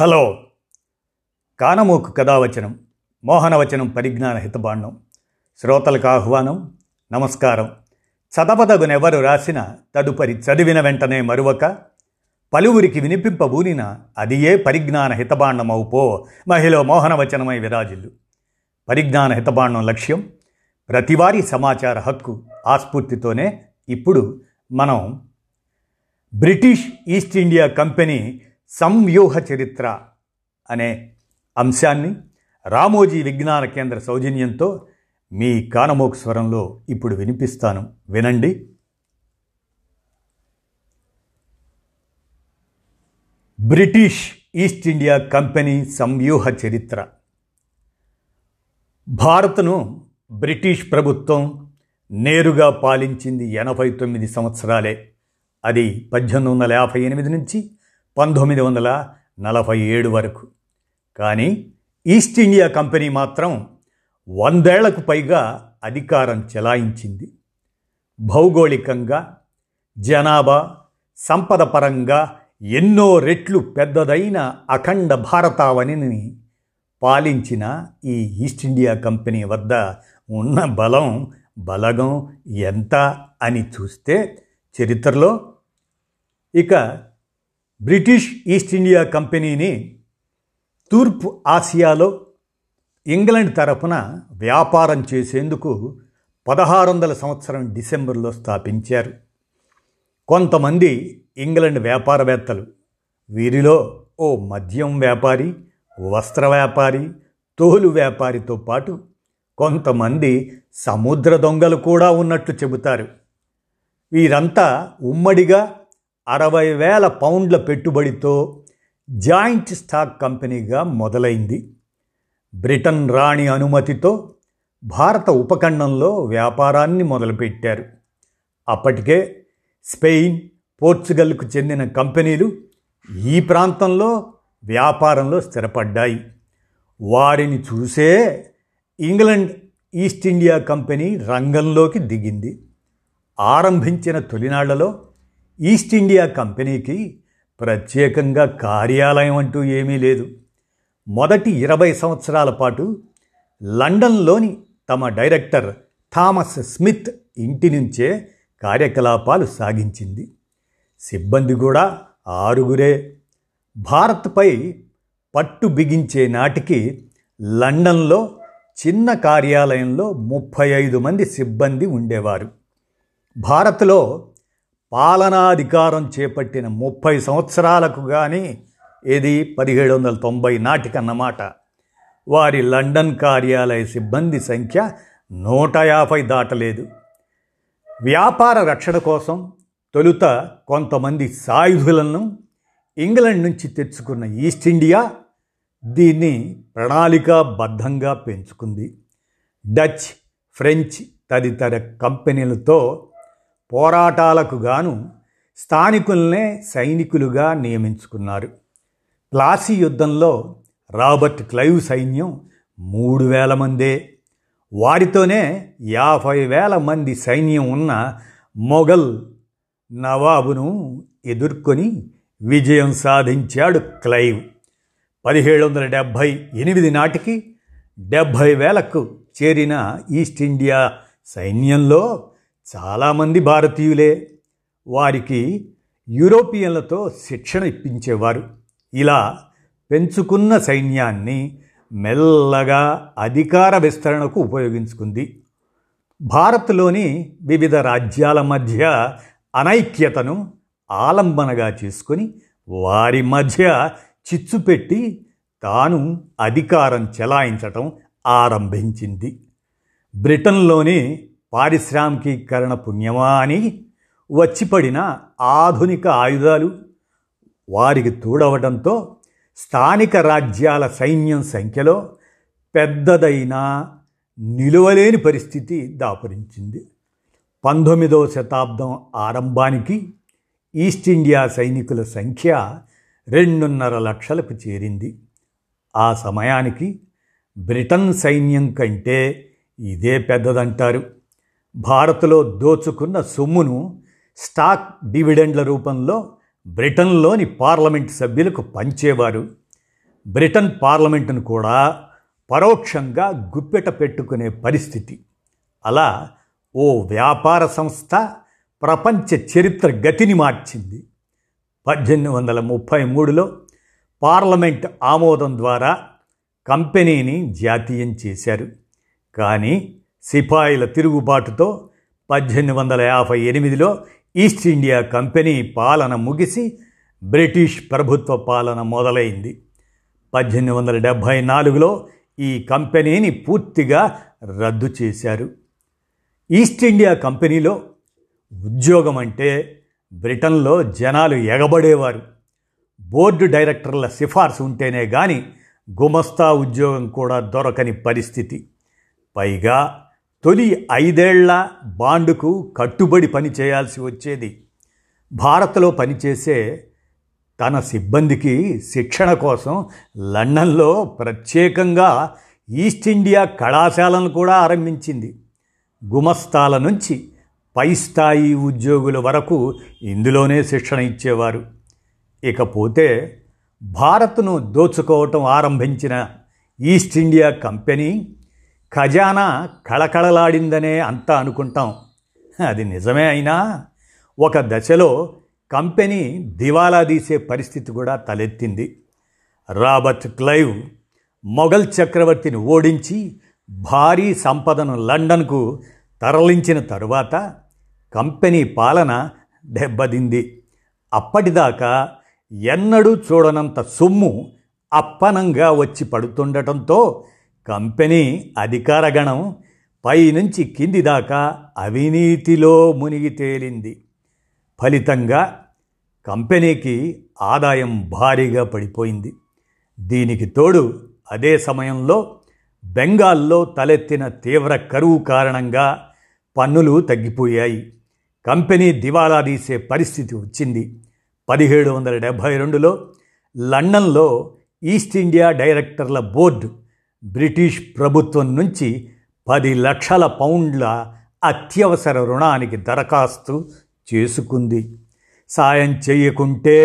Hello. కానమూకు కథావచనం మోహనవచనం పరిజ్ఞాన హితబాండం శ్రోతలకు ఆహ్వానం నమస్కారం. చదవదగునెవరు రాసిన తదుపరి చదివిన వెంటనే మరువక పలువురికి వినిపింపబూనిన అది ఏ పరిజ్ఞాన హితబాండమవు పో మహిళ మోహనవచనమై విరాజిల్లు. పరిజ్ఞాన హితబాండం లక్ష్యం ప్రతివారీ సమాచార హక్కు ఆస్ఫూర్తితోనే ఇప్పుడు మనం బ్రిటిష్ ఈస్ట్ ఇండియా కంపెనీ సంవ్యూహ చరిత్ర అనే అంశాన్ని రామోజీ విజ్ఞాన కేంద్ర సౌజన్యంతో మీ కానమోకు స్వరంలో ఇప్పుడు వినిపిస్తాను. వినండి. బ్రిటిష్ ఈస్ట్ ఇండియా కంపెనీ సంవ్యూహ చరిత్ర. భారత్ను బ్రిటిష్ ప్రభుత్వం నేరుగా పాలించింది ఎనభై తొమ్మిది సంవత్సరాలే. అది పద్దెనిమిది వందల యాభై ఎనిమిది నుంచి పంతొమ్మిది వందల నలభై ఏడు వరకు. కానీ ఈస్ట్ ఇండియా కంపెనీ మాత్రం వందేళ్ళకు పైగా అధికారం చెలాయించింది. భౌగోళికంగా జనాభా సంపద పరంగా ఎన్నో రెట్లు పెద్దదైన అఖండ భారతావనిని పాలించిన ఈ ఈస్ట్ ఇండియా కంపెనీ వద్ద ఉన్న బలం బలగం ఎంత అని చూస్తే చరిత్రలో ఇక బ్రిటిష్ ఈస్ట్ ఇండియా కంపెనీని తూర్పు ఆసియాలో ఇంగ్లాండ్ తరపున వ్యాపారం చేసేందుకు పదహారు వందల సంవత్సరం డిసెంబర్లో స్థాపించారు. కొంతమంది ఇంగ్లాండ్ వ్యాపారవేత్తలు వీరిలో ఓ మద్యం వ్యాపారి వస్త్ర వ్యాపారి తోలు వ్యాపారితో పాటు కొంతమంది సముద్ర దొంగలు కూడా ఉన్నట్లు చెబుతారు. వీరంతా ఉమ్మడిగా అరవై వేల పౌండ్ల పెట్టుబడితో జాయింట్ స్టాక్ కంపెనీగా మొదలైంది. బ్రిటన్ రాణి అనుమతితో భారత ఉపఖండంలో వ్యాపారాన్ని మొదలుపెట్టారు. అప్పటికే స్పెయిన్ పోర్చుగల్కు చెందిన కంపెనీలు ఈ ప్రాంతంలో వ్యాపారంలో స్థిరపడ్డాయి. వారిని చూసే ఇంగ్లండ్ ఈస్ట్ ఇండియా కంపెనీ రంగంలోకి దిగింది. ఆరంభించిన తొలినాళ్ళలో ఈస్ట్ ఇండియా కంపెనీకి ప్రత్యేకంగా కార్యాలయం అంటూ ఏమీ లేదు. మొదటి ఇరవై సంవత్సరాల పాటు లండన్లోని తమ డైరెక్టర్ థామస్ స్మిత్ ఇంటి నుంచే కార్యకలాపాలు సాగించింది. సిబ్బంది కూడా ఆరుగురే. భారత్పై పట్టు బిగించే నాటికి లండన్లో చిన్న కార్యాలయంలో ముప్పై ఐదు మంది సిబ్బంది ఉండేవారు. భారత్లో పాలనాధికారం చేపట్టిన ముప్పై సంవత్సరాలకు కానీ ఇది పదిహేడు వందల తొంభై నాటికన్నమాట. వారి లండన్ కార్యాలయ సిబ్బంది సంఖ్య నూట యాభై దాటలేదు. వ్యాపార రక్షణ కోసం తొలుత కొంతమంది సాయుధులను ఇంగ్లాండ్ నుంచి తెచ్చుకున్న ఈస్ట్ ఇండియా దీన్ని ప్రణాళికాబద్ధంగా పెంచుకుంది. డచ్ ఫ్రెంచ్ తదితర కంపెనీలతో పోరాటాలకు గాను స్థానికులనే సైనికులుగా నియమించుకున్నారు. ప్లాసీ యుద్ధంలో రాబర్ట్ క్లైవ్ సైన్యం మూడు వేల మందే. వారితోనే యాభై వేల మంది సైన్యం ఉన్న మొఘల్ నవాబును ఎదుర్కొని విజయం సాధించాడు క్లైవ్. పదిహేడు వందల డెబ్భై ఎనిమిది నాటికి డెబ్భై వేలకు చేరిన ఈస్ట్ ఇండియా సైన్యంలో చాలామంది భారతీయులే వారికి యూరోపియన్లతో శిక్షణ ఇప్పించేవారు. ఇలా పెంచుకున్న సైన్యాన్ని మెల్లగా అధికార విస్తరణకు ఉపయోగించుకుంది. భారత్లోని వివిధ రాజ్యాల మధ్య అనైక్యతను ఆలంబనగా చేసుకొని వారి మధ్య చిచ్చు పెట్టి తాను అధికారం చెలాయించటం ఆరంభించింది. బ్రిటన్లోని పారిశ్రామికీకరణ పుణ్యమా అని వచ్చిపడిన ఆధునిక ఆయుధాలు వారికి తోడవడంతో స్థానిక రాజ్యాల సైన్యం సంఖ్యలో పెద్దదైన నిలువలేని పరిస్థితి దాపురించింది. పంతొమ్మిదవ శతాబ్దం ఆరంభానికి ఈస్ట్ ఇండియా సైనికుల సంఖ్య రెండున్నర లక్షలకు చేరింది. ఆ సమయానికి బ్రిటన్ సైన్యం కంటే ఇదే పెద్దదంటారు. భారత్లో దోచుకున్న సొమ్మును స్టాక్ డివిడెండ్ల రూపంలో బ్రిటన్లోని పార్లమెంట్ సభ్యులకు పంచేవారు. బ్రిటన్ పార్లమెంటును కూడా పరోక్షంగా గుప్పెట పెట్టుకునే పరిస్థితి. అలా ఓ వ్యాపార సంస్థ ప్రపంచ చరిత్ర గతిని మార్చింది. పద్దెనిమిది వందల ముప్పై మూడులో పార్లమెంట్ ఆమోదం ద్వారా కంపెనీని జాతీయం చేశారు. కానీ సిపాయిల తిరుగుబాటుతో పద్దెనిమిది వందల యాభై ఎనిమిదిలో ఈస్ట్ ఇండియా కంపెనీ పాలన ముగిసి బ్రిటిష్ ప్రభుత్వ పాలన మొదలైంది. పద్దెనిమిది వందల డెబ్భై నాలుగులో ఈ కంపెనీని పూర్తిగా రద్దు చేశారు. ఈస్ట్ ఇండియా కంపెనీలో ఉద్యోగం అంటే బ్రిటన్లో జనాలు ఎగబడేవారు. బోర్డు డైరెక్టర్ల సిఫార్సు ఉంటేనే కానీ గుమస్తా ఉద్యోగం కూడా దొరకని పరిస్థితి. పైగా తొలి ఐదేళ్ళ బాండుకు కట్టుబడి పని చేయాల్సి వచ్చేది. భారత్లో పనిచేసే తన సిబ్బందికి శిక్షణ కోసం లండన్లో ప్రత్యేకంగా ఈస్ట్ ఇండియా కళాశాలను కూడా ఆరంభించింది. గుమస్తాల నుంచి పై స్థాయి ఉద్యోగుల వరకు ఇందులోనే శిక్షణ ఇచ్చేవారు. ఇకపోతే భారత్ను దోచుకోవటం ఆరంభించిన ఈస్ట్ ఇండియా కంపెనీ ఖజానా కళకళలాడిందనే అంతా అనుకుంటాం. అది నిజమే అయినా ఒక దశలో కంపెనీ దివాలా తీసే పరిస్థితి కూడా తలెత్తింది. రాబర్ట్ క్లైవ్ మొఘల్ చక్రవర్తిని ఓడించి భారీ సంపదను లండన్కు తరలించిన తరువాత కంపెనీ పాలన దెబ్బతింది. అప్పటిదాకా ఎన్నడూ చూడనంత సొమ్ము అప్పనంగా వచ్చి పడుతుండటంతో కంపెనీ అధికారగణం పైనుంచి కింది దాకా అవినీతిలో మునిగి తేలింది. ఫలితంగా కంపెనీకి ఆదాయం భారీగా పడిపోయింది. దీనికి తోడు అదే సమయంలో బెంగాల్లో తలెత్తిన తీవ్ర కరువు కారణంగా పన్నులు తగ్గిపోయాయి. కంపెనీ దివాలా తీసే పరిస్థితి వచ్చింది. పదిహేడు వందల డెబ్భై రెండులో లండన్లో ఈస్ట్ ఇండియా డైరెక్టర్ల బోర్డు బ్రిటిష్ ప్రభుత్వం నుంచి పది లక్షల పౌండ్ల అత్యవసర రుణానికి దరఖాస్తు చేసుకుంది. సాయం చేయకుంటే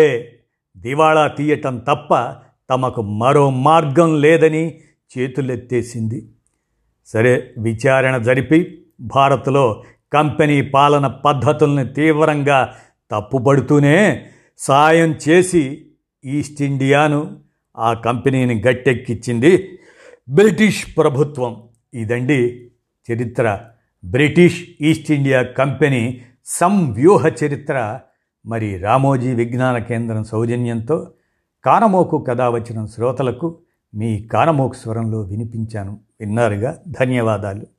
దివాళా తీయటం తప్ప తమకు మరో మార్గం లేదని చేతులెత్తేసింది. సరే విచారణ జరిపి భారత్లో కంపెనీ పాలన పద్ధతుల్ని తీవ్రంగా తప్పుపడుతూనే సాయం చేసి ఈస్ట్ ఇండియాను ఆ కంపెనీని గట్టెక్కించింది బ్రిటిష్ ప్రభుత్వం. ఇదండి చరిత్ర. బ్రిటిష్ ఈస్ట్ ఇండియా కంపెనీ సంవ్యూహ చరిత్ర. మరి రామోజీ విజ్ఞాన కేంద్రం సౌజన్యంతో కానమోకు కథ వచ్చిన శ్రోతలకు మీ కానమోకు స్వరంలో వినిపించాను. విన్నారుగా? ధన్యవాదాలు.